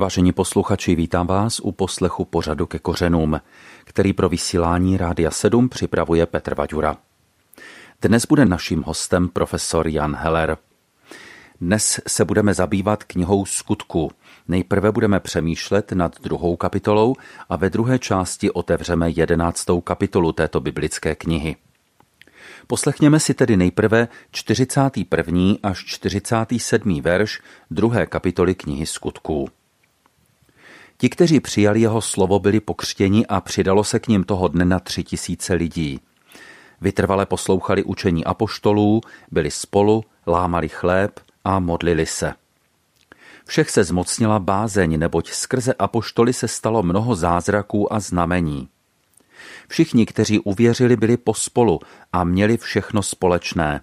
Vážení posluchači, vítám vás u poslechu pořadu ke kořenům, který pro vysílání Rádia 7 připravuje Petr Vaďura. Dnes bude naším hostem profesor Jan Heller. Dnes se budeme zabývat knihou skutku. Nejprve budeme přemýšlet nad druhou kapitolou a ve druhé části otevřeme jedenáctou kapitolu této biblické knihy. Poslechněme si tedy nejprve 41. až 47. verš druhé kapitoly knihy skutků. Ti, kteří přijali jeho slovo, byli pokřtěni a přidalo se k ním toho dne na tři tisíce lidí. Vytrvale poslouchali učení apoštolů, byli spolu, lámali chléb a modlili se. Všech se zmocnila bázeň, neboť skrze apoštoly se stalo mnoho zázraků a znamení. Všichni, kteří uvěřili, byli pospolu a měli všechno společné.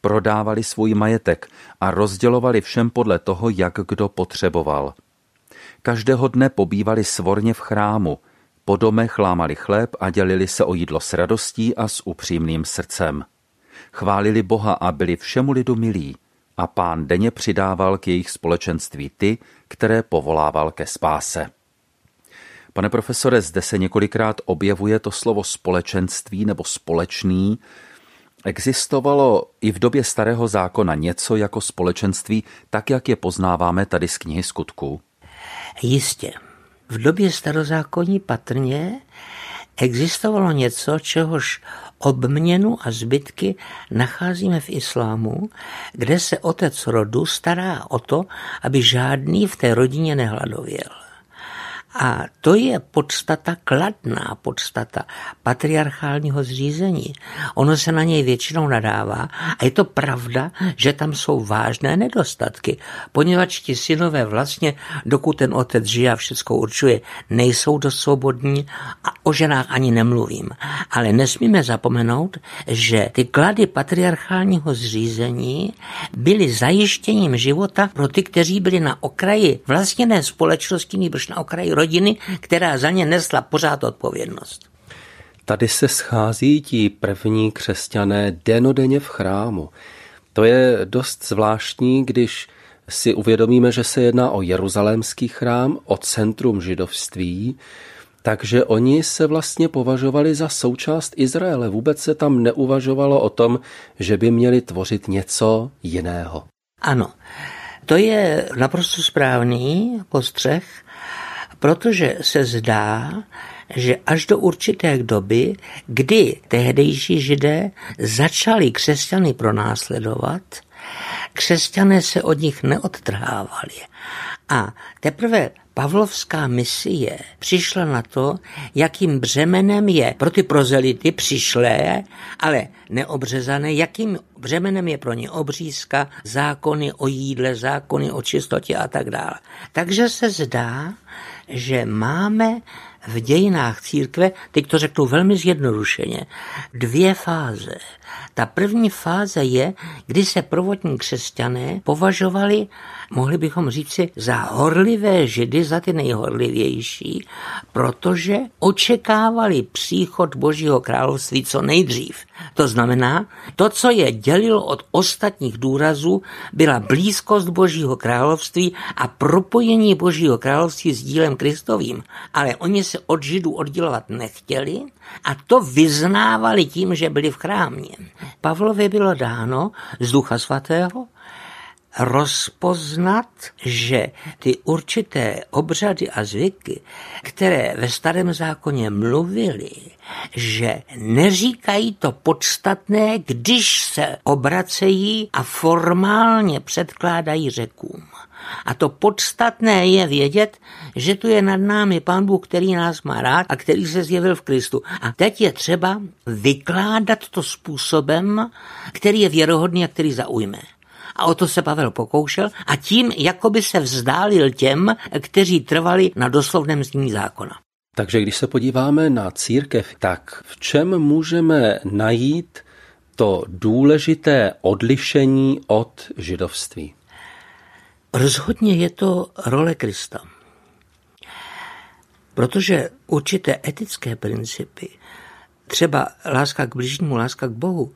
Prodávali svůj majetek a rozdělovali všem podle toho, jak kdo potřeboval – Každého dne pobývali svorně v chrámu, po domech lámali chléb a dělili se o jídlo s radostí a s upřímným srdcem. Chválili Boha a byli všemu lidu milí a pán denně přidával k jejich společenství ty, které povolával ke spáse. Pane profesore, zde se několikrát objevuje to slovo společenství nebo společný. Existovalo i v době starého zákona něco jako společenství, tak jak je poznáváme tady z knihy skutků? Jistě. V době starozákonní patrně existovalo něco, čehož obměnu a zbytky nacházíme v islámu, kde se otec rodu stará o to, aby žádný v té rodině nehladověl. A to je podstata, kladná podstata patriarchálního zřízení. Ono se na něj většinou nadává a je to pravda, že tam jsou vážné nedostatky, poněvadž ti synové vlastně, dokud ten otec žije a všechno určuje, nejsou dost svobodní a o ženách ani nemluvím. Ale nesmíme zapomenout, že ty klady patriarchálního zřízení byly zajištěním života pro ty, kteří byli na okraji vlastně ne společnosti, nebož na okraji rodiny rodiny, která za ně nesla pořád odpovědnost. Tady se schází ti první křesťané denodenně v chrámu. To je dost zvláštní, když si uvědomíme, že se jedná o jeruzalémský chrám, o centrum židovství, takže oni se vlastně považovali za součást Izraele. Vůbec se tam neuvažovalo o tom, že by měli tvořit něco jiného. Ano, to je naprosto správný postřeh protože se zdá, že až do určité doby, kdy tehdejší židé začali křesťany pronásledovat, křesťané se od nich neodtrhávali. A teprve Pavlovská misie přišla na to, jakým břemenem je pro ty prozelity přišlé, ale neobřezané, jakým břemenem je pro ně obřízka, zákony o jídle, zákony o čistotě a tak dále. Takže se zdá, že máme v dějinách církve, teď to řeknu velmi zjednodušeně, dvě fáze. Ta první fáze je, kdy se prvotní křesťané považovali, mohli bychom říci, za horlivé židy, za ty nejhorlivější, protože očekávali příchod Božího království co nejdřív. To znamená, to, co je dělilo od ostatních důrazů, byla blízkost Božího království a propojení Božího království s dílem Kristovým. Ale oni se od židů oddělovat nechtěli a to vyznávali tím, že byli v chrámě. Pavlovi bylo dáno z Ducha Svatého rozpoznat, že ty určité obřady a zvyky, které ve starém zákoně mluvili, že neříkají to podstatné, když se obracejí a formálně předkládají řekům. A to podstatné je vědět, že tu je nad námi Pán Bůh, který nás má rád a který se zjevil v Kristu. A teď je třeba vykládat to způsobem, který je věrohodný a který zaujme. A o to se Pavel pokoušel a tím jakoby se vzdálil těm, kteří trvali na doslovném znění zákona. Takže když se podíváme na církev, tak v čem můžeme najít to důležité odlišení od židovství? Rozhodně je to role Krista. Protože určité etické principy, třeba láska k bližnímu, láska k Bohu,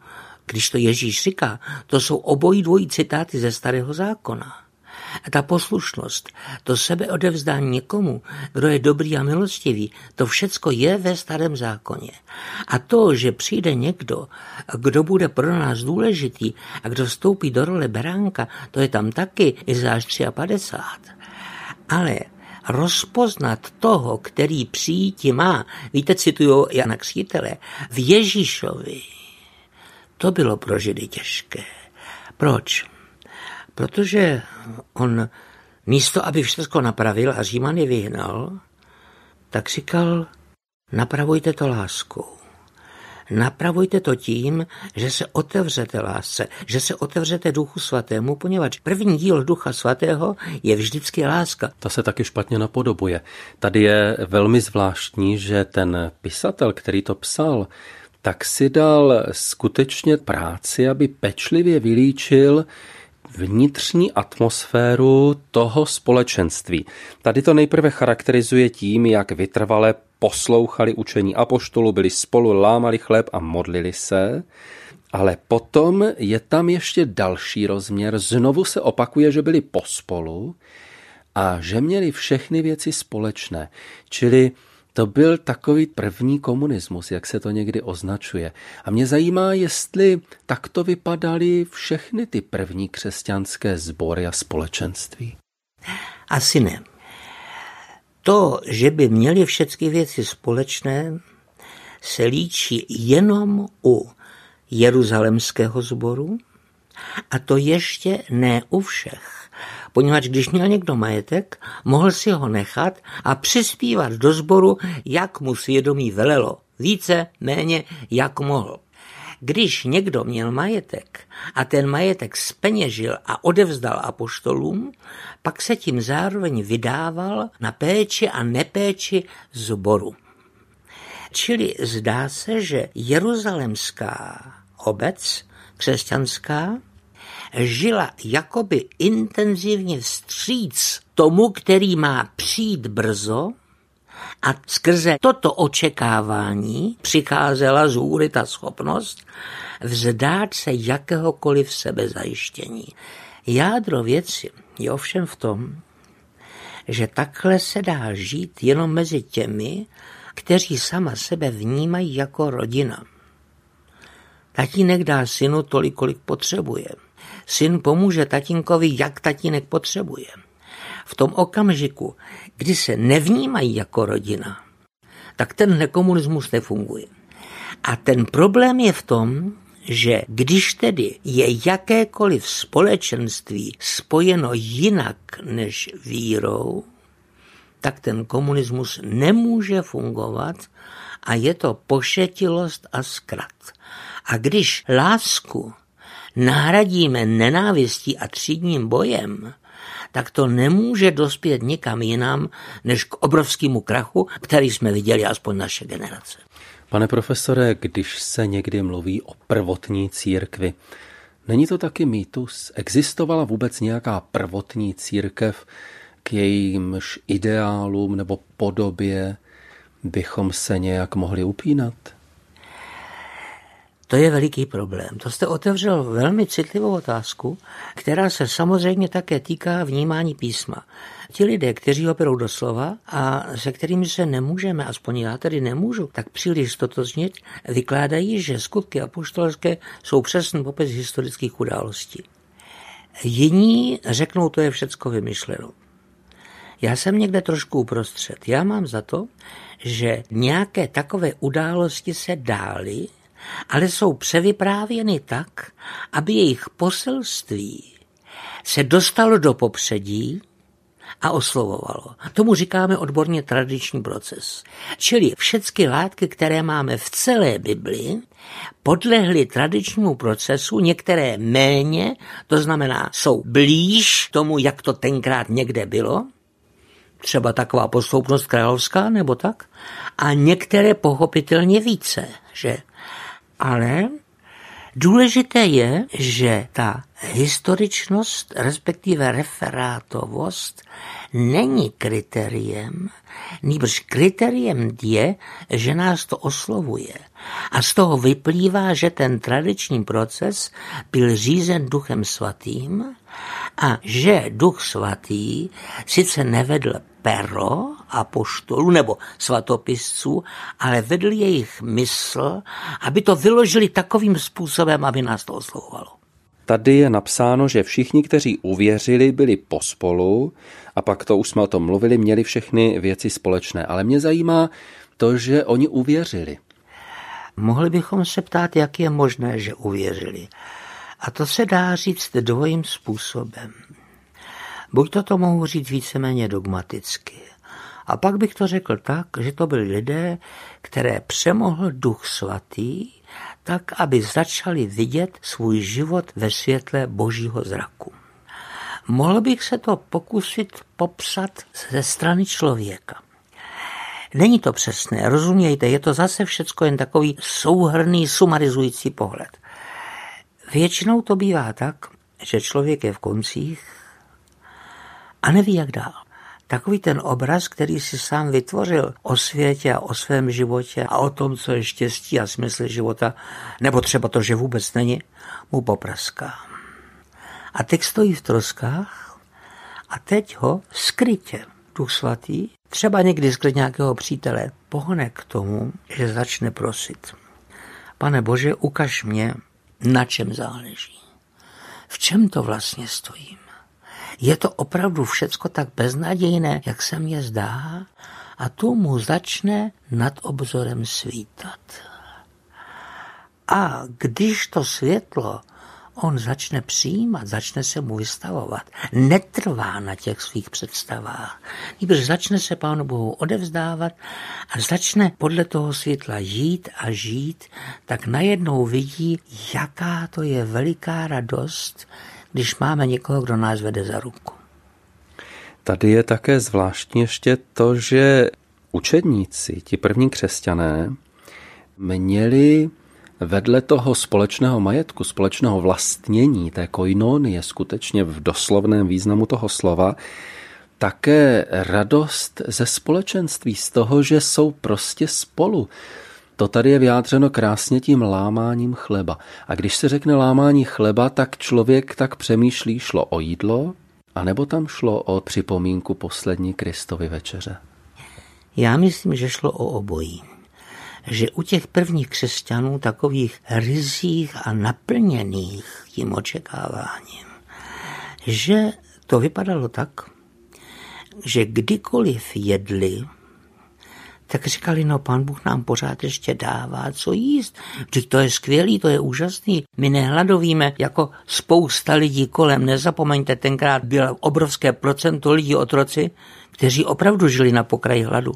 když to Ježíš říká, to jsou obojí dvojí citáty ze starého zákona. ta poslušnost, to sebeodevzdání někomu, kdo je dobrý a milostivý, to všecko je ve starém zákoně. A to, že přijde někdo, kdo bude pro nás důležitý a kdo vstoupí do role beránka, to je tam taky Izáš 53. Ale rozpoznat toho, který přijíti má, víte, cituju Jana Křítele, v Ježíšovi, to bylo pro Židy těžké. Proč? Protože on místo, aby všechno napravil a Říman je vyhnal, tak říkal, napravujte to láskou. Napravujte to tím, že se otevřete lásce, že se otevřete Duchu Svatému, poněvadž první díl Ducha Svatého je vždycky láska. Ta se taky špatně napodobuje. Tady je velmi zvláštní, že ten pisatel, který to psal, tak si dal skutečně práci, aby pečlivě vylíčil vnitřní atmosféru toho společenství. Tady to nejprve charakterizuje tím, jak vytrvale poslouchali učení apoštolu, byli spolu, lámali chléb a modlili se. Ale potom je tam ještě další rozměr. Znovu se opakuje, že byli pospolu a že měli všechny věci společné. Čili to byl takový první komunismus, jak se to někdy označuje. A mě zajímá, jestli takto vypadaly všechny ty první křesťanské sbory a společenství. Asi ne. To, že by měli všechny věci společné, se líčí jenom u Jeruzalemského sboru a to ještě ne u všech poněvadž když měl někdo majetek, mohl si ho nechat a přispívat do sboru, jak mu svědomí velelo. Více, méně, jak mohl. Když někdo měl majetek a ten majetek speněžil a odevzdal apoštolům, pak se tím zároveň vydával na péči a nepéči zboru. Čili zdá se, že jeruzalemská obec křesťanská žila jakoby intenzivně vstříc tomu, který má přijít brzo a skrze toto očekávání přicházela z hůry ta schopnost vzdát se jakéhokoliv sebezajištění. Jádro věci je ovšem v tom, že takhle se dá žít jenom mezi těmi, kteří sama sebe vnímají jako rodina. Tatínek dá synu tolik, kolik potřebuje. Syn pomůže tatínkovi, jak tatínek potřebuje. V tom okamžiku, kdy se nevnímají jako rodina, tak ten komunismus nefunguje. A ten problém je v tom, že když tedy je jakékoliv společenství spojeno jinak než vírou, tak ten komunismus nemůže fungovat a je to pošetilost a zkrat. A když lásku nahradíme nenávistí a třídním bojem, tak to nemůže dospět nikam jinam, než k obrovskému krachu, který jsme viděli aspoň naše generace. Pane profesore, když se někdy mluví o prvotní církvi, není to taky mýtus? Existovala vůbec nějaká prvotní církev, k jejímž ideálům nebo podobě bychom se nějak mohli upínat? To je veliký problém. To jste otevřel velmi citlivou otázku, která se samozřejmě také týká vnímání písma. Ti lidé, kteří ho berou doslova a se kterými se nemůžeme, aspoň já tedy nemůžu, tak příliš stotožnit, vykládají, že skutky apoštolské jsou přesný popis historických událostí. Jiní řeknou, to je všecko vymyšleno. Já jsem někde trošku uprostřed. Já mám za to, že nějaké takové události se dály ale jsou převyprávěny tak, aby jejich poselství se dostalo do popředí a oslovovalo. Tomu říkáme odborně tradiční proces. Čili všechny látky, které máme v celé Bibli, podlehly tradičnímu procesu, některé méně, to znamená, jsou blíž tomu, jak to tenkrát někde bylo, třeba taková posloupnost královská nebo tak, a některé pochopitelně více, že ale důležité je, že ta historičnost, respektive referátovost, není kritériem, nýbrž kritériem je, že nás to oslovuje. A z toho vyplývá, že ten tradiční proces byl řízen duchem svatým a že duch svatý sice nevedl pero apoštolů nebo svatopisců, ale vedl jejich mysl, aby to vyložili takovým způsobem, aby nás to oslovovalo. Tady je napsáno, že všichni, kteří uvěřili, byli pospolu a pak to už jsme o tom mluvili, měli všechny věci společné. Ale mě zajímá to, že oni uvěřili. Mohli bychom se ptát, jak je možné, že uvěřili. A to se dá říct dvojím způsobem. Buď to to mohu říct víceméně dogmaticky. A pak bych to řekl tak, že to byli lidé, které přemohl duch svatý, tak, aby začali vidět svůj život ve světle božího zraku. Mohl bych se to pokusit popsat ze strany člověka. Není to přesné, rozumějte, je to zase všecko jen takový souhrný, sumarizující pohled. Většinou to bývá tak, že člověk je v koncích a neví, jak dál. Takový ten obraz, který si sám vytvořil o světě a o svém životě a o tom, co je štěstí a smysl života, nebo třeba to, že vůbec není, mu popraská. A teď stojí v troskách a teď ho skrytě Duch Svatý, třeba někdy skrz nějakého přítele, pohne k tomu, že začne prosit. Pane Bože, ukaž mě, na čem záleží. V čem to vlastně stojím? Je to opravdu všecko tak beznadějné, jak se mně zdá? A tu mu začne nad obzorem svítat. A když to světlo on začne přijímat, začne se mu vystavovat. Netrvá na těch svých představách. Nýbrž začne se Pánu Bohu odevzdávat a začne podle toho světla žít a žít, tak najednou vidí, jaká to je veliká radost, když máme někoho, kdo nás vede za ruku. Tady je také zvláštní ještě to, že učedníci, ti první křesťané, měli vedle toho společného majetku, společného vlastnění, té koinonie, skutečně v doslovném významu toho slova, také radost ze společenství, z toho, že jsou prostě spolu. To tady je vyjádřeno krásně tím lámáním chleba. A když se řekne lámání chleba, tak člověk tak přemýšlí, šlo o jídlo, anebo tam šlo o připomínku poslední Kristovy večeře? Já myslím, že šlo o obojí že u těch prvních křesťanů takových rizích a naplněných tím očekáváním, že to vypadalo tak, že kdykoliv jedli, tak říkali, no pan Bůh nám pořád ještě dává co jíst. Vždyť to je skvělý, to je úžasný. My nehladovíme jako spousta lidí kolem. Nezapomeňte, tenkrát bylo obrovské procento lidí otroci, kteří opravdu žili na pokraji hladu.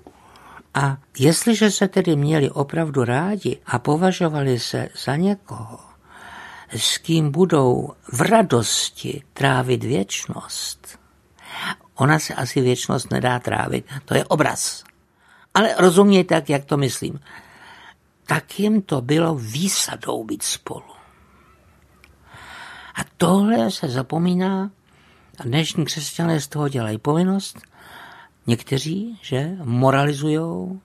A jestliže se tedy měli opravdu rádi a považovali se za někoho, s kým budou v radosti trávit věčnost, ona se asi věčnost nedá trávit, to je obraz. Ale rozumějte tak, jak to myslím. Tak jim to bylo výsadou být spolu. A tohle se zapomíná a dnešní křesťané z toho dělají povinnost – Někteří, že, moralizují,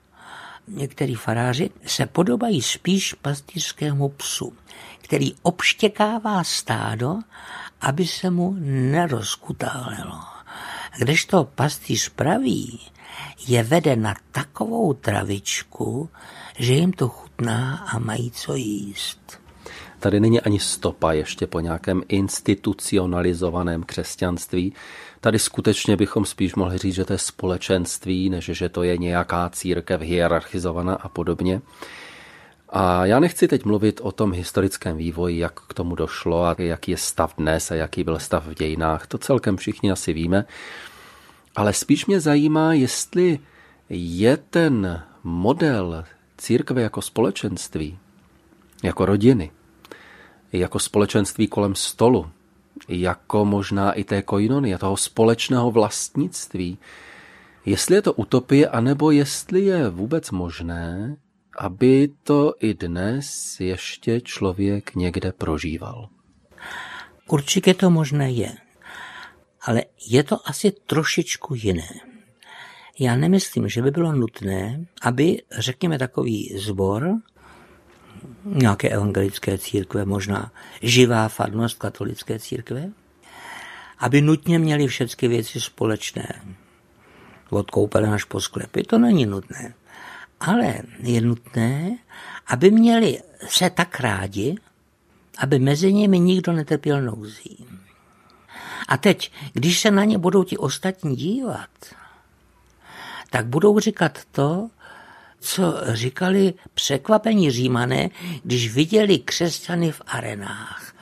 některý faráři se podobají spíš pastýřskému psu, který obštěkává stádo, aby se mu nerozkutálelo. Kdežto pastýř praví je vede na takovou travičku, že jim to chutná a mají co jíst. Tady není ani stopa ještě po nějakém institucionalizovaném křesťanství, Tady skutečně bychom spíš mohli říct, že to je společenství, než že to je nějaká církev hierarchizovaná a podobně. A já nechci teď mluvit o tom historickém vývoji, jak k tomu došlo a jaký je stav dnes a jaký byl stav v dějinách. To celkem všichni asi víme. Ale spíš mě zajímá, jestli je ten model církve jako společenství, jako rodiny, jako společenství kolem stolu, jako možná i té koinonie, toho společného vlastnictví. Jestli je to utopie, anebo jestli je vůbec možné, aby to i dnes ještě člověk někde prožíval. Určitě to možné je. Ale je to asi trošičku jiné. Já nemyslím, že by bylo nutné, aby, řekněme, takový zbor, nějaké evangelické církve, možná živá farnost katolické církve, aby nutně měli všechny věci společné. Od koupele až po sklepy, to není nutné. Ale je nutné, aby měli se tak rádi, aby mezi nimi nikdo netrpěl nouzí. A teď, když se na ně budou ti ostatní dívat, tak budou říkat to, co říkali překvapení římané, když viděli křesťany v arenách.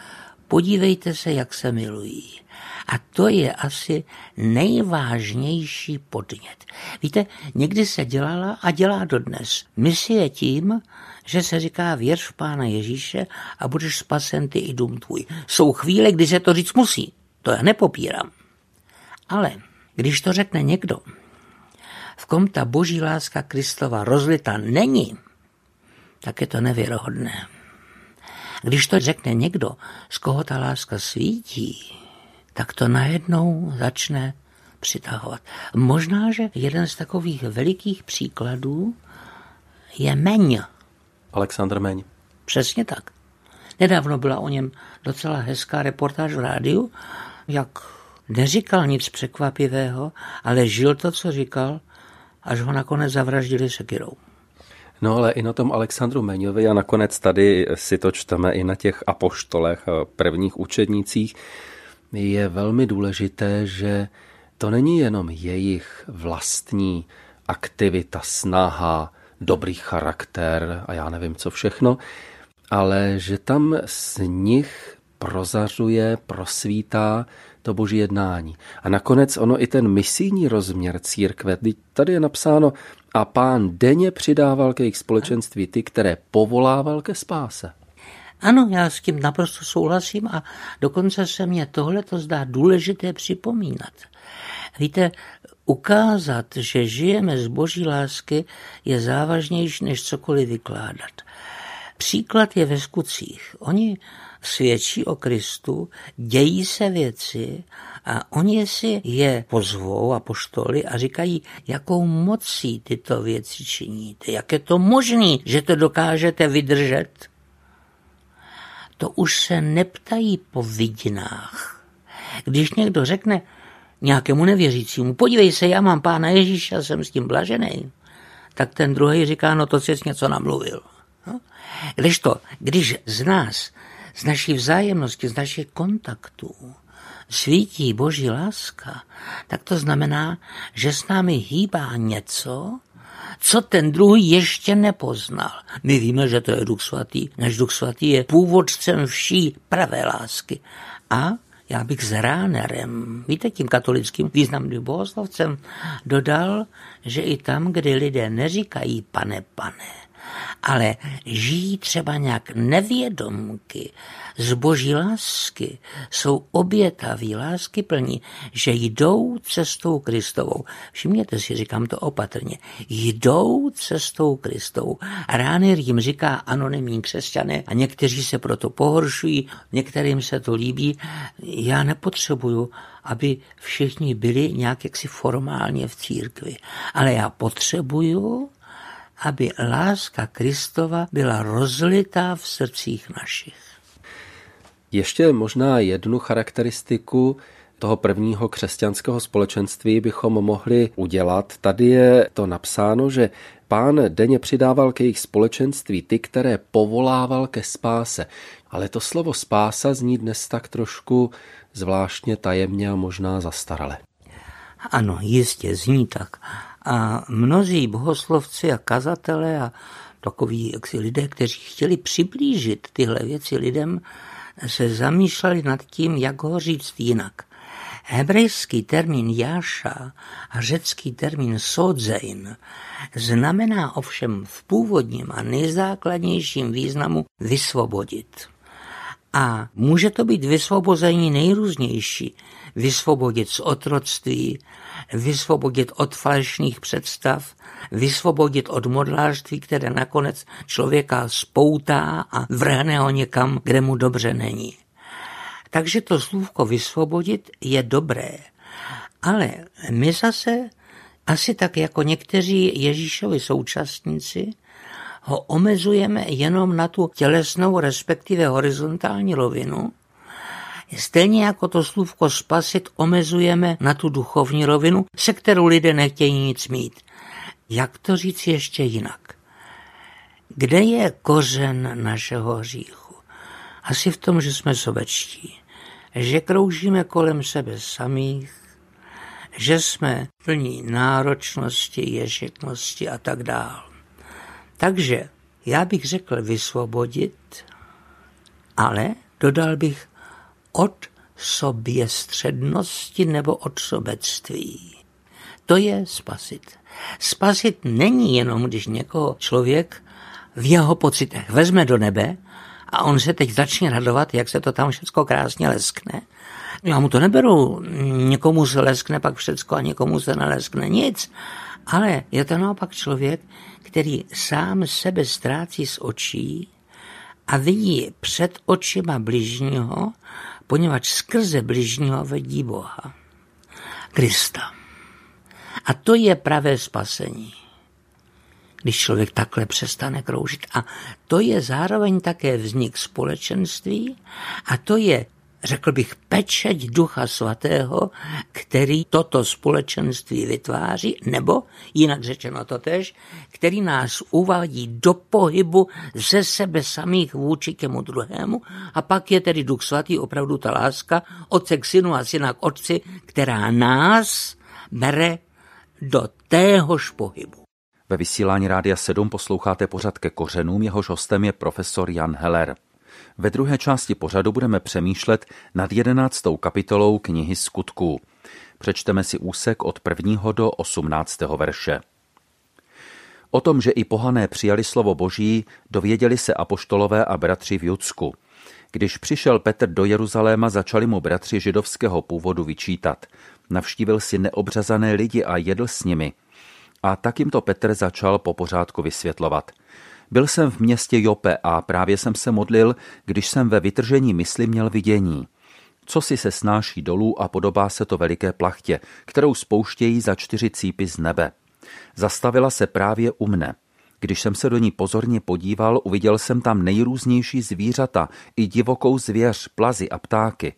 Podívejte se, jak se milují. A to je asi nejvážnější podnět. Víte, někdy se dělala a dělá dodnes. Misie tím, že se říká věř v Pána Ježíše a budeš spasen ty i dům tvůj. Jsou chvíle, kdy se to říct musí. To já nepopírám. Ale když to řekne někdo, v kom ta boží láska Kristova rozlita není, tak je to nevěrohodné. Když to řekne někdo, z koho ta láska svítí, tak to najednou začne přitahovat. Možná, že jeden z takových velikých příkladů je Meň. Aleksandr Meň. Přesně tak. Nedávno byla o něm docela hezká reportáž v rádiu, jak neříkal nic překvapivého, ale žil to, co říkal, až ho nakonec zavraždili sekirou. No ale i na tom Alexandru Meňovi a nakonec tady si to čteme i na těch apoštolech, prvních učednících, je velmi důležité, že to není jenom jejich vlastní aktivita, snaha, dobrý charakter a já nevím co všechno, ale že tam z nich prozařuje, prosvítá to boží jednání. A nakonec ono i ten misijní rozměr církve, tady je napsáno, a pán denně přidával ke jejich společenství ty, které povolával ke spáse. Ano, já s tím naprosto souhlasím a dokonce se mě tohle to zdá důležité připomínat. Víte, ukázat, že žijeme z boží lásky, je závažnější, než cokoliv vykládat. Příklad je ve skutcích. Oni svědčí o Kristu, dějí se věci a oni si je pozvou a poštoli a říkají, jakou mocí tyto věci činíte, jak je to možné, že to dokážete vydržet. To už se neptají po vidinách. Když někdo řekne nějakému nevěřícímu, podívej se, já mám pána Ježíša, jsem s tím blažený, tak ten druhý říká, no to jsi něco namluvil. No? Když to, když z nás z naší vzájemnosti, z našich kontaktů svítí boží láska, tak to znamená, že s námi hýbá něco, co ten druhý ještě nepoznal. My víme, že to je Duch Svatý, než Duch Svatý je původcem vší pravé lásky. A já bych s Ránerem, víte, tím katolickým významným bohoslovcem, dodal, že i tam, kde lidé neříkají pane, pane, ale žijí třeba nějak nevědomky z boží lásky, jsou obětaví, lásky plní, že jdou cestou Kristovou. Všimněte si, říkám to opatrně, jdou cestou Kristovou. Ráner jim říká anonymní křesťané a někteří se proto pohoršují, některým se to líbí. Já nepotřebuju aby všichni byli nějak jaksi formálně v církvi. Ale já potřebuju, aby láska Kristova byla rozlitá v srdcích našich. Ještě možná jednu charakteristiku toho prvního křesťanského společenství bychom mohli udělat. Tady je to napsáno, že pán denně přidával ke jejich společenství ty, které povolával ke spáse. Ale to slovo spása zní dnes tak trošku zvláštně tajemně a možná zastarale. Ano, jistě, zní tak. A mnozí bohoslovci a kazatele a takoví jaksi lidé, kteří chtěli přiblížit tyhle věci lidem, se zamýšleli nad tím, jak ho říct jinak. Hebrejský termín jáša a řecký termín sodzein znamená ovšem v původním a nejzákladnějším významu vysvobodit. A může to být vysvobození nejrůznější. Vysvobodit z otroctví, vysvobodit od falešných představ, vysvobodit od modlářství, které nakonec člověka spoutá a vrhne ho někam, kde mu dobře není. Takže to slůvko vysvobodit je dobré. Ale my zase, asi tak jako někteří Ježíšovi současníci, ho omezujeme jenom na tu tělesnou, respektive horizontální rovinu, Stejně jako to slůvko spasit omezujeme na tu duchovní rovinu, se kterou lidé nechtějí nic mít. Jak to říct ještě jinak? Kde je kořen našeho hříchu? Asi v tom, že jsme sobečtí, že kroužíme kolem sebe samých, že jsme plní náročnosti, ješitnosti a tak dále. Takže já bych řekl vysvobodit, ale dodal bych od soběstřednosti nebo od sobectví. To je spasit. Spasit není jenom, když někoho člověk v jeho pocitech vezme do nebe a on se teď začne radovat, jak se to tam všechno krásně leskne. Já mu to neberu, někomu se leskne pak všecko a někomu se neleskne nic. Ale je to naopak člověk, který sám sebe ztrácí z očí a vidí před očima bližního, poněvadž skrze bližního vidí Boha, Krista. A to je pravé spasení, když člověk takhle přestane kroužit. A to je zároveň také vznik společenství a to je řekl bych, pečeť Ducha Svatého, který toto společenství vytváří, nebo jinak řečeno to tež, který nás uvádí do pohybu ze sebe samých vůči těmu druhému a pak je tedy Duch Svatý opravdu ta láska otce k synu a syna k otci, která nás bere do téhož pohybu. Ve vysílání Rádia 7 posloucháte pořad ke kořenům, jehož hostem je profesor Jan Heller. Ve druhé části pořadu budeme přemýšlet nad jedenáctou kapitolou knihy skutků. Přečteme si úsek od prvního do osmnáctého verše. O tom, že i pohané přijali slovo Boží, dověděli se apoštolové a bratři v Judsku. Když přišel Petr do Jeruzaléma, začali mu bratři židovského původu vyčítat. Navštívil si neobřazané lidi a jedl s nimi. A tak jim to Petr začal po pořádku vysvětlovat – byl jsem v městě Jope a právě jsem se modlil, když jsem ve vytržení mysli měl vidění. Co si se snáší dolů a podobá se to veliké plachtě, kterou spouštějí za čtyři cípy z nebe. Zastavila se právě u mne. Když jsem se do ní pozorně podíval, uviděl jsem tam nejrůznější zvířata, i divokou zvěř, plazy a ptáky.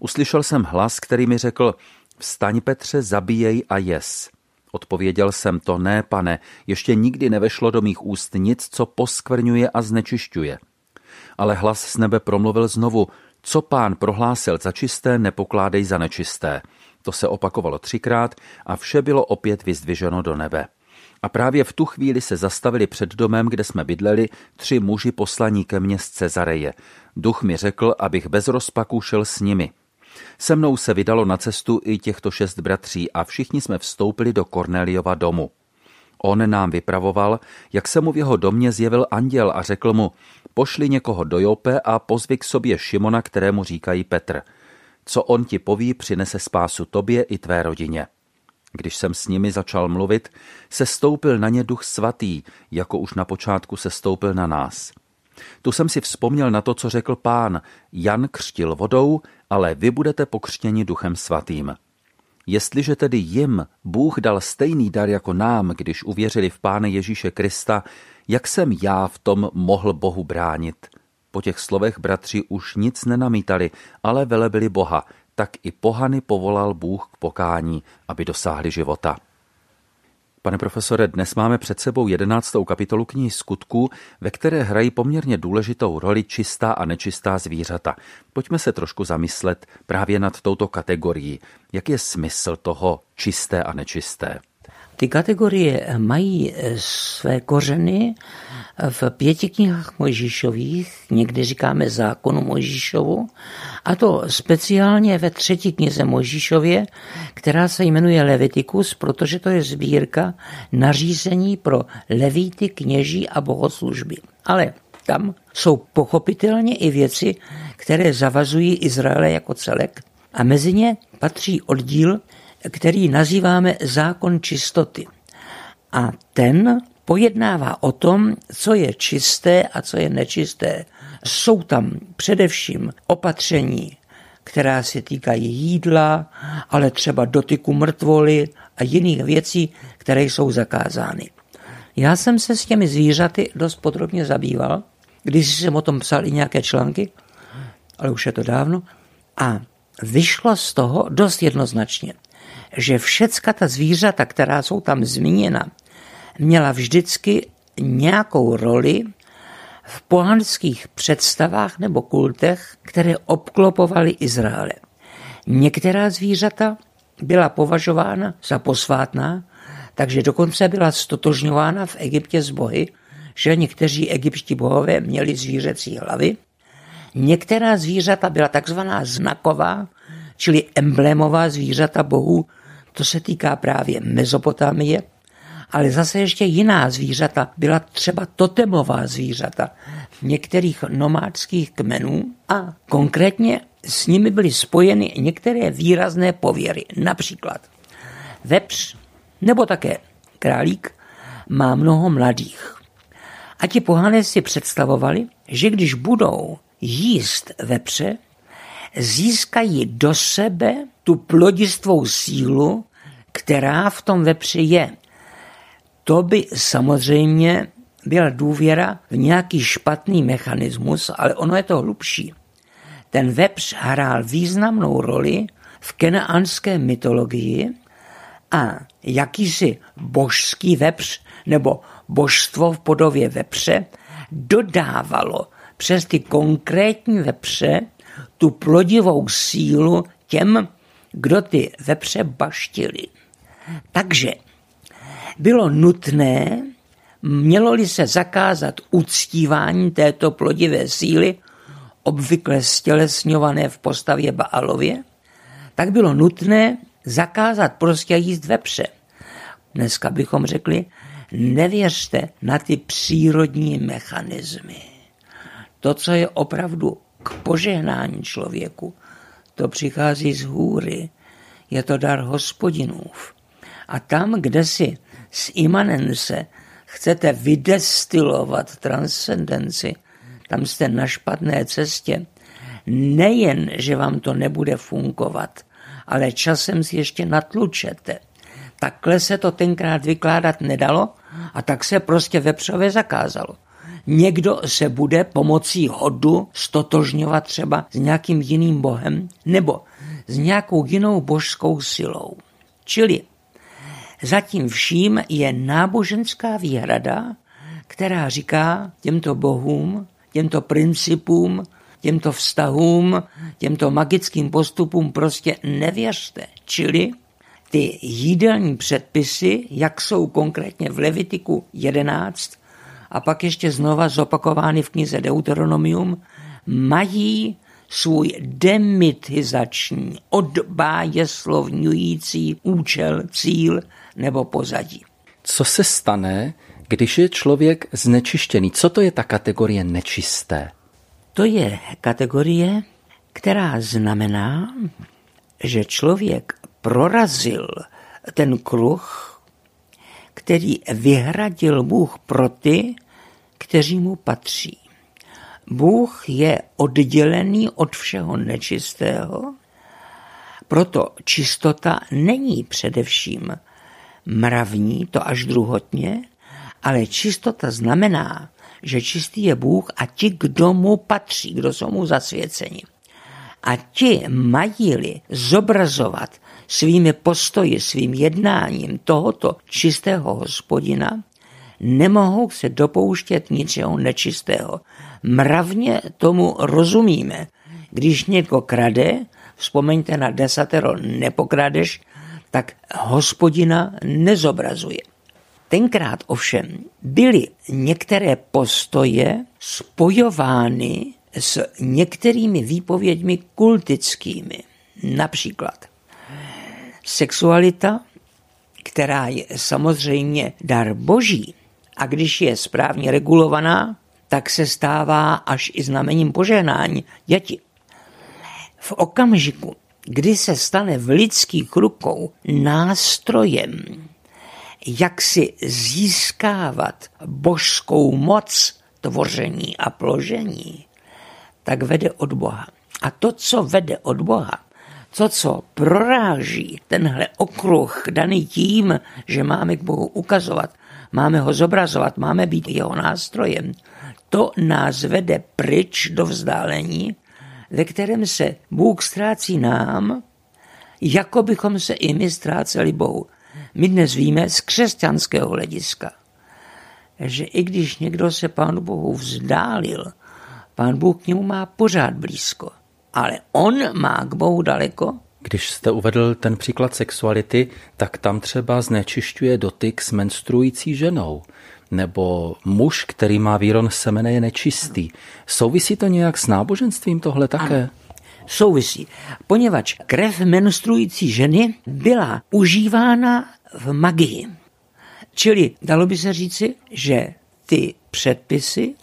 Uslyšel jsem hlas, který mi řekl, vstaň Petře, zabíjej a jes. Odpověděl jsem to ne, pane, ještě nikdy nevešlo do mých úst nic, co poskvrňuje a znečišťuje. Ale hlas z nebe promluvil znovu, co pán prohlásil za čisté, nepokládej za nečisté. To se opakovalo třikrát a vše bylo opět vyzdviženo do nebe. A právě v tu chvíli se zastavili před domem, kde jsme bydleli, tři muži poslaní ke mně z Cezareje. Duch mi řekl, abych bez rozpaku šel s nimi – se mnou se vydalo na cestu i těchto šest bratří a všichni jsme vstoupili do Korneliova domu. On nám vypravoval, jak se mu v jeho domě zjevil anděl a řekl mu, pošli někoho do Jope a pozvi k sobě Šimona, kterému říkají Petr. Co on ti poví, přinese spásu tobě i tvé rodině. Když jsem s nimi začal mluvit, se stoupil na ně duch svatý, jako už na počátku se stoupil na nás. Tu jsem si vzpomněl na to, co řekl pán. Jan křtil vodou, ale vy budete pokřtěni duchem svatým. Jestliže tedy jim Bůh dal stejný dar jako nám, když uvěřili v Páne Ježíše Krista, jak jsem já v tom mohl Bohu bránit? Po těch slovech bratři už nic nenamítali, ale velebili Boha, tak i pohany povolal Bůh k pokání, aby dosáhli života. Pane profesore, dnes máme před sebou jedenáctou kapitolu knihy skutků, ve které hrají poměrně důležitou roli čistá a nečistá zvířata. Pojďme se trošku zamyslet právě nad touto kategorií. Jak je smysl toho čisté a nečisté? Ty kategorie mají eh, své kořeny v pěti knihách Mojžíšových, někdy říkáme zákonu Mojžíšovu, a to speciálně ve třetí knize Mojžíšově, která se jmenuje Levitikus, protože to je sbírka nařízení pro levíty, kněží a bohoslužby. Ale tam jsou pochopitelně i věci, které zavazují Izraele jako celek. A mezi ně patří oddíl, který nazýváme zákon čistoty. A ten pojednává o tom, co je čisté a co je nečisté. Jsou tam především opatření která se týkají jídla, ale třeba dotyku mrtvoly a jiných věcí, které jsou zakázány. Já jsem se s těmi zvířaty dost podrobně zabýval, když jsem o tom psal i nějaké články, ale už je to dávno, a vyšlo z toho dost jednoznačně, že všecka ta zvířata, která jsou tam zmíněna, měla vždycky nějakou roli v pohanských představách nebo kultech, které obklopovaly Izraele. Některá zvířata byla považována za posvátná, takže dokonce byla stotožňována v Egyptě s bohy, že někteří egyptští bohové měli zvířecí hlavy. Některá zvířata byla takzvaná znaková, čili emblémová zvířata bohů, to se týká právě Mezopotámie, ale zase ještě jiná zvířata byla třeba totemová zvířata některých nomádských kmenů a konkrétně s nimi byly spojeny některé výrazné pověry. Například vepř nebo také králík má mnoho mladých. A ti pohané si představovali, že když budou jíst vepře, získají do sebe tu plodistvou sílu, která v tom vepři je. To by samozřejmě byla důvěra v nějaký špatný mechanismus, ale ono je to hlubší. Ten vepř hrál významnou roli v kenaánské mytologii a jakýsi božský vepř nebo božstvo v podobě vepře dodávalo přes ty konkrétní vepře tu plodivou sílu těm, kdo ty vepře baštili. Takže bylo nutné, mělo-li se zakázat uctívání této plodivé síly, obvykle stělesňované v postavě Baalově, tak bylo nutné zakázat prostě jíst vepře. Dneska bychom řekli, nevěřte na ty přírodní mechanismy. To, co je opravdu k požehnání člověku, to přichází z hůry. Je to dar hospodinův. A tam, kde si z imanence chcete vydestilovat transcendenci, tam jste na špatné cestě. Nejen, že vám to nebude fungovat, ale časem si ještě natlučete. Takhle se to tenkrát vykládat nedalo a tak se prostě vepřové zakázalo. Někdo se bude pomocí hodu stotožňovat třeba s nějakým jiným bohem nebo s nějakou jinou božskou silou. Čili zatím vším je náboženská výhrada, která říká těmto bohům, těmto principům, těmto vztahům, těmto magickým postupům prostě nevěřte. Čili ty jídelní předpisy, jak jsou konkrétně v Levitiku 11 a pak ještě znova zopakovány v knize Deuteronomium, mají svůj demitizační, odbájeslovňující účel, cíl nebo pozadí. Co se stane, když je člověk znečištěný? Co to je ta kategorie nečisté? To je kategorie, která znamená, že člověk prorazil ten kruh, který vyhradil Bůh pro ty, kteří mu patří. Bůh je oddělený od všeho nečistého, proto čistota není především mravní, to až druhotně, ale čistota znamená, že čistý je Bůh a ti, kdo mu patří, kdo jsou mu zasvěceni. A ti mají-li zobrazovat svými postoji, svým jednáním tohoto čistého hospodina, nemohou se dopouštět ničeho nečistého. Mravně tomu rozumíme. Když někdo krade, vzpomeňte na desatero nepokradeš, tak hospodina nezobrazuje. Tenkrát ovšem byly některé postoje spojovány s některými výpověďmi kultickými. Například sexualita, která je samozřejmě dar boží, a když je správně regulovaná, tak se stává až i znamením požehnání děti. V okamžiku, kdy se stane v lidských rukou nástrojem, jak si získávat božskou moc tvoření a pložení, tak vede od Boha. A to, co vede od Boha, to, co proráží tenhle okruh daný tím, že máme k Bohu ukazovat, máme ho zobrazovat, máme být jeho nástrojem, to nás vede pryč do vzdálení, ve kterém se Bůh ztrácí nám, jako bychom se i my ztráceli Bohu. My dnes víme z křesťanského hlediska, že i když někdo se Pánu Bohu vzdálil, Pán Bůh k němu má pořád blízko. Ale on má k Bohu daleko. Když jste uvedl ten příklad sexuality, tak tam třeba znečišťuje dotyk s menstruující ženou nebo muž, který má výron semene, je nečistý. Souvisí to nějak s náboženstvím tohle také? Ano. Souvisí, poněvadž krev menstruující ženy byla užívána v magii. Čili dalo by se říci, že ty předpisy,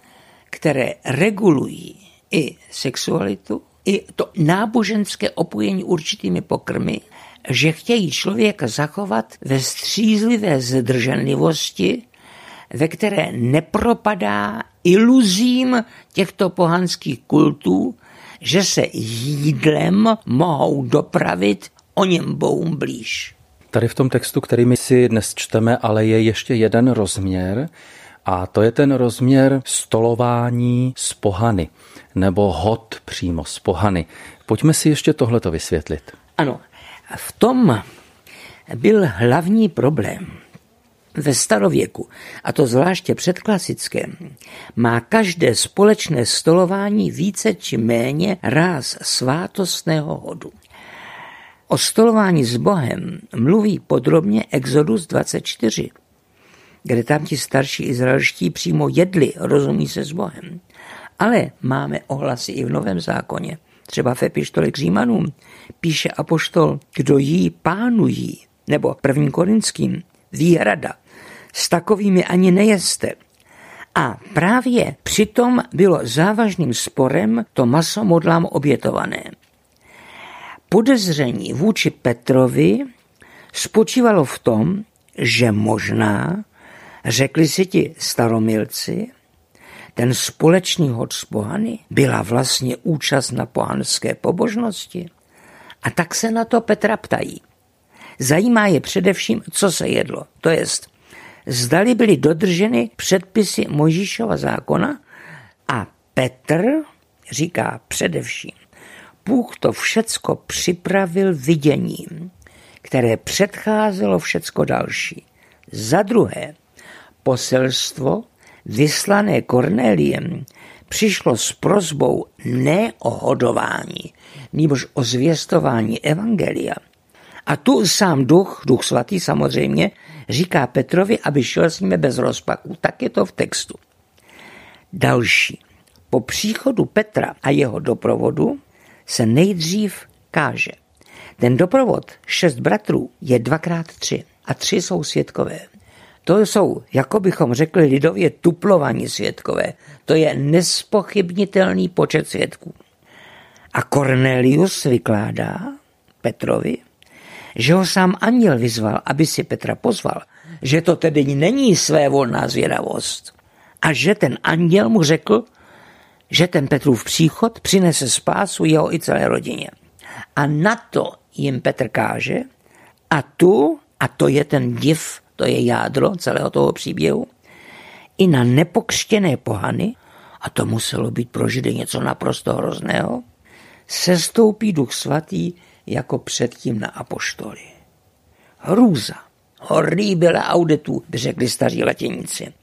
které regulují i sexualitu, i to náboženské opojení určitými pokrmy, že chtějí člověka zachovat ve střízlivé zdrženlivosti ve které nepropadá iluzím těchto pohanských kultů, že se jídlem mohou dopravit o něm bohům blíž. Tady v tom textu, který my si dnes čteme, ale je ještě jeden rozměr, a to je ten rozměr stolování z pohany, nebo hod přímo z pohany. Pojďme si ještě tohleto vysvětlit. Ano, v tom byl hlavní problém ve starověku, a to zvláště předklasickém, má každé společné stolování více či méně ráz svátostného hodu. O stolování s Bohem mluví podrobně Exodus 24, kde tam ti starší izraelští přímo jedli, rozumí se s Bohem. Ale máme ohlasy i v Novém zákoně. Třeba v epištole k Římanům píše apoštol, kdo jí pánují, nebo první korinským, výhrada. S takovými ani nejeste. A právě přitom bylo závažným sporem to maso modlám obětované. Podezření vůči Petrovi spočívalo v tom, že možná, řekli si ti staromilci, ten společný hod z pohany byla vlastně účast na pohanské pobožnosti. A tak se na to Petra ptají. Zajímá je především, co se jedlo, to jest, zdali byly dodrženy předpisy Mojžíšova zákona a Petr říká především, Bůh to všecko připravil viděním, které předcházelo všecko další. Za druhé, poselstvo vyslané Kornéliem přišlo s prozbou ne o hodování, nebož o zvěstování evangelia – a tu sám duch, duch svatý samozřejmě, říká Petrovi, aby šel s nimi bez rozpaku. Tak je to v textu. Další. Po příchodu Petra a jeho doprovodu se nejdřív káže. Ten doprovod šest bratrů je dvakrát tři a tři jsou světkové. To jsou, jako bychom řekli lidově, tuplovaní světkové. To je nespochybnitelný počet svědků. A Cornelius vykládá Petrovi, že ho sám anděl vyzval, aby si Petra pozval, že to tedy není své volná zvědavost. A že ten anděl mu řekl, že ten Petrův příchod přinese spásu jeho i celé rodině. A na to jim Petr káže a tu, a to je ten div, to je jádro celého toho příběhu, i na nepokřtěné pohany, a to muselo být pro Židy něco naprosto hrozného, sestoupí duch svatý jako předtím na apoštoly. Hrůza, horribile auditu, by řekli staří latěníci.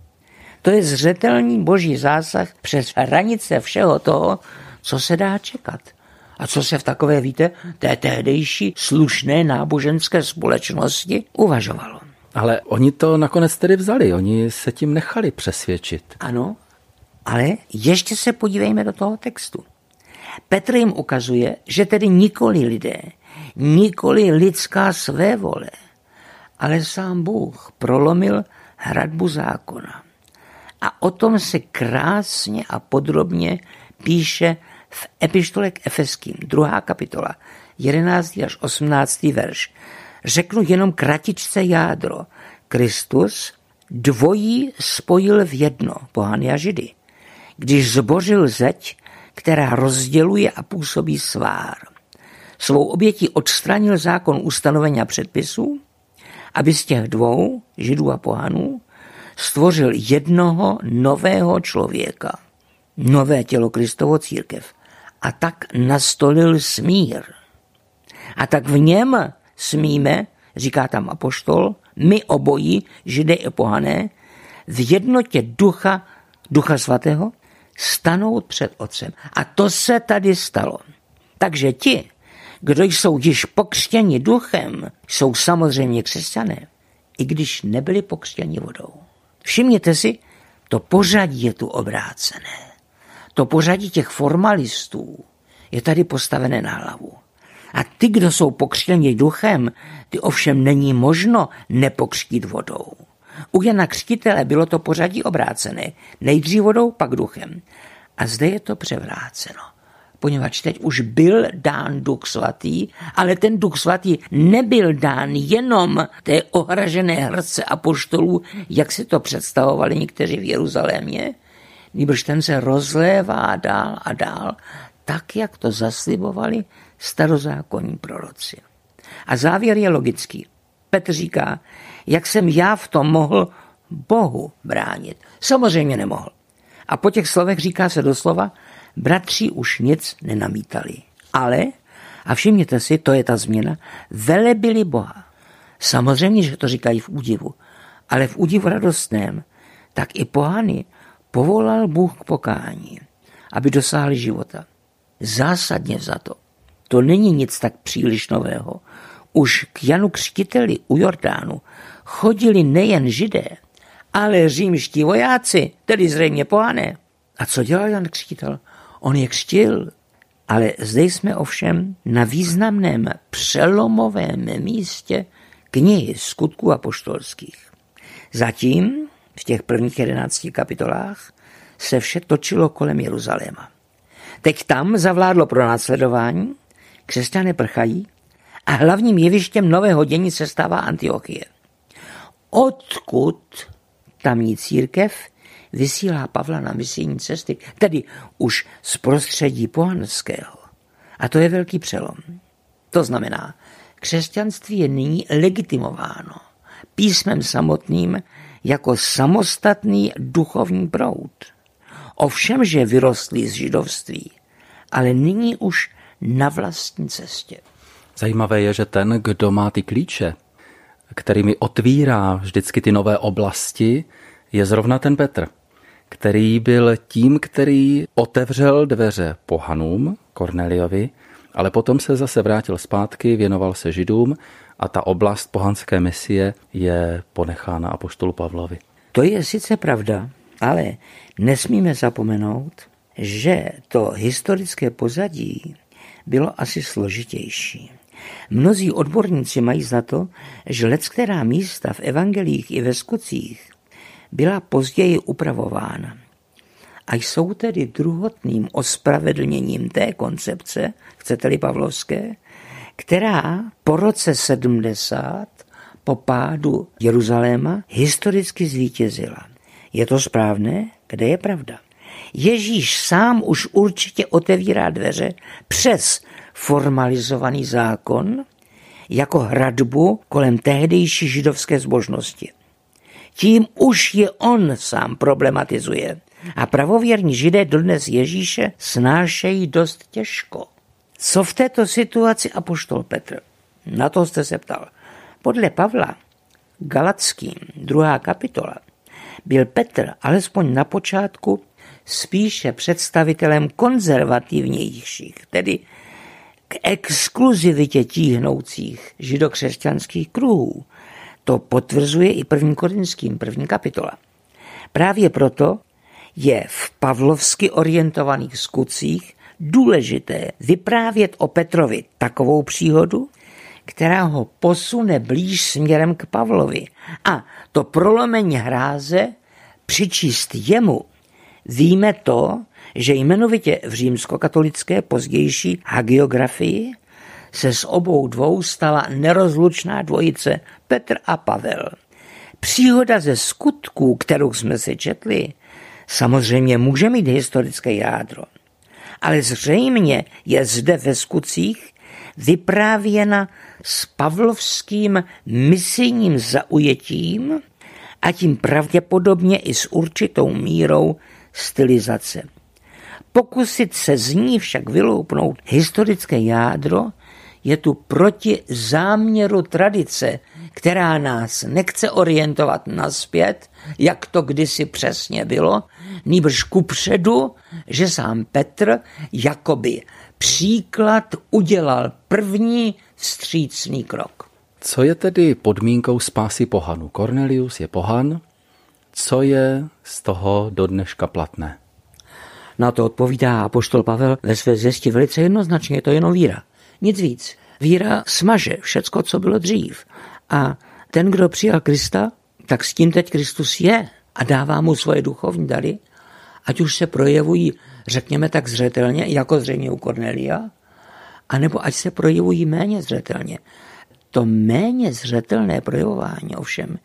To je zřetelný boží zásah přes hranice všeho toho, co se dá čekat. A co se v takové, víte, té tehdejší slušné náboženské společnosti uvažovalo. Ale oni to nakonec tedy vzali, oni se tím nechali přesvědčit. Ano, ale ještě se podívejme do toho textu. Petr jim ukazuje, že tedy nikoli lidé, nikoli lidská své vole, ale sám Bůh prolomil hradbu zákona. A o tom se krásně a podrobně píše v epištole k Efeským, druhá kapitola, 11. až 18. verš. Řeknu jenom kratičce jádro. Kristus dvojí spojil v jedno, pohany a židy. Když zbořil zeď, která rozděluje a působí svár. Svou obětí odstranil zákon ustanovení a předpisů, aby z těch dvou, židů a pohanů, stvořil jednoho nového člověka, nové tělo Kristovo církev. A tak nastolil smír. A tak v něm smíme, říká tam apoštol, my obojí, židé i pohané, v jednotě ducha, ducha svatého, stanout před otcem. A to se tady stalo. Takže ti, kdo jsou již pokřtěni duchem, jsou samozřejmě křesťané, i když nebyli pokřtěni vodou. Všimněte si, to pořadí je tu obrácené. To pořadí těch formalistů je tady postavené na hlavu. A ty, kdo jsou pokřtěni duchem, ty ovšem není možno nepokřtít vodou. U Jana Křtitele bylo to pořadí obrácené. Nejdřív vodou, pak duchem. A zde je to převráceno. Poněvadž teď už byl dán duch svatý, ale ten duch svatý nebyl dán jenom té ohražené hrce apoštolů, jak si to představovali někteří v Jeruzalémě, nebož ten se rozlévá dál a dál, tak, jak to zaslibovali starozákonní proroci. A závěr je logický. Petr říká, jak jsem já v tom mohl Bohu bránit. Samozřejmě nemohl. A po těch slovech říká se doslova, bratři už nic nenamítali. Ale, a všimněte si, to je ta změna, velebili Boha. Samozřejmě, že to říkají v údivu, ale v údivu radostném, tak i pohany povolal Bůh k pokání, aby dosáhli života. Zásadně za to. To není nic tak příliš nového. Už k Janu Křtiteli u Jordánu chodili nejen židé, ale římští vojáci, tedy zřejmě pohané. A co dělal Jan Křtitel? On je křtil. Ale zde jsme ovšem na významném přelomovém místě knihy skutků apoštolských. Zatím v těch prvních jedenácti kapitolách se vše točilo kolem Jeruzaléma. Teď tam zavládlo pronásledování, křesťané prchají a hlavním jevištěm nového dění se stává Antiochie. Odkud tamní církev vysílá Pavla na misijní cesty, tedy už z prostředí pohanského. A to je velký přelom. To znamená, křesťanství je nyní legitimováno písmem samotným jako samostatný duchovní proud. Ovšem, že vyrostli z židovství, ale nyní už na vlastní cestě. Zajímavé je, že ten, kdo má ty klíče, kterými otvírá vždycky ty nové oblasti, je zrovna ten Petr, který byl tím, který otevřel dveře pohanům, Korneliovi, ale potom se zase vrátil zpátky, věnoval se židům a ta oblast pohanské misie je ponechána apoštolu Pavlovi. To je sice pravda, ale nesmíme zapomenout, že to historické pozadí bylo asi složitější. Mnozí odborníci mají za to, že leckterá místa v evangelích i ve skutcích byla později upravována. A jsou tedy druhotným ospravedlněním té koncepce, chcete-li Pavlovské, která po roce 70 po pádu Jeruzaléma historicky zvítězila. Je to správné? Kde je pravda? Ježíš sám už určitě otevírá dveře přes formalizovaný zákon jako hradbu kolem tehdejší židovské zbožnosti. Tím už je on sám problematizuje. A pravověrní židé dodnes Ježíše snášejí dost těžko. Co v této situaci apoštol Petr? Na to jste se ptal. Podle Pavla Galackým, druhá kapitola, byl Petr alespoň na počátku spíše představitelem konzervativnějších, tedy k exkluzivitě tíhnoucích židokřesťanských kruhů. To potvrzuje i první korinským, první kapitola. Právě proto je v pavlovsky orientovaných skutcích důležité vyprávět o Petrovi takovou příhodu, která ho posune blíž směrem k Pavlovi a to prolomení hráze přičíst jemu. Víme to, že jmenovitě v římskokatolické pozdější hagiografii se s obou dvou stala nerozlučná dvojice Petr a Pavel. Příhoda ze skutků, kterou jsme si četli, samozřejmě může mít historické jádro. ale zřejmě je zde ve skutcích vyprávěna s pavlovským misijním zaujetím a tím pravděpodobně i s určitou mírou stylizace. Pokusit se z ní však vyloupnout historické jádro je tu proti záměru tradice, která nás nechce orientovat naspět, jak to kdysi přesně bylo, nýbrž kupředu, že sám Petr jakoby příklad udělal první vstřícný krok. Co je tedy podmínkou spásy pohanu? Cornelius je pohan. Co je z toho do dneška platné? Na to odpovídá apoštol Pavel ve své zvěsti velice jednoznačně, je to jenom víra. Nic víc. Víra smaže všecko, co bylo dřív. A ten, kdo přijal Krista, tak s tím teď Kristus je a dává mu svoje duchovní dary, ať už se projevují, řekněme tak zřetelně, jako zřejmě u Cornelia, anebo ať se projevují méně zřetelně. To méně zřetelné projevování ovšem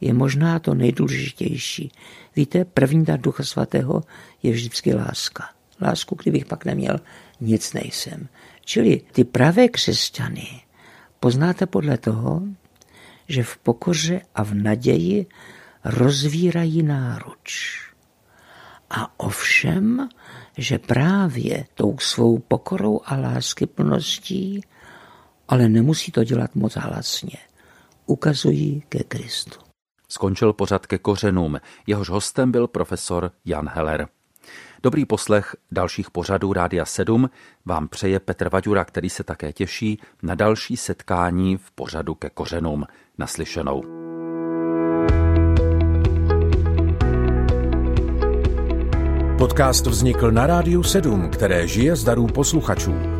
je možná to nejdůležitější. Víte, první dar Ducha Svatého je vždycky láska. Lásku, kdybych pak neměl, nic nejsem. Čili ty pravé křesťany poznáte podle toho, že v pokoře a v naději rozvírají náruč. A ovšem, že právě tou svou pokorou a láskyplností, ale nemusí to dělat moc hlasně, ukazují ke Kristu. Skončil pořad ke kořenům. Jehož hostem byl profesor Jan Heller. Dobrý poslech dalších pořadů Rádia 7 vám přeje Petr Vaďura, který se také těší na další setkání v pořadu ke kořenům. Naslyšenou. Podcast vznikl na Rádiu 7, které žije z darů posluchačů.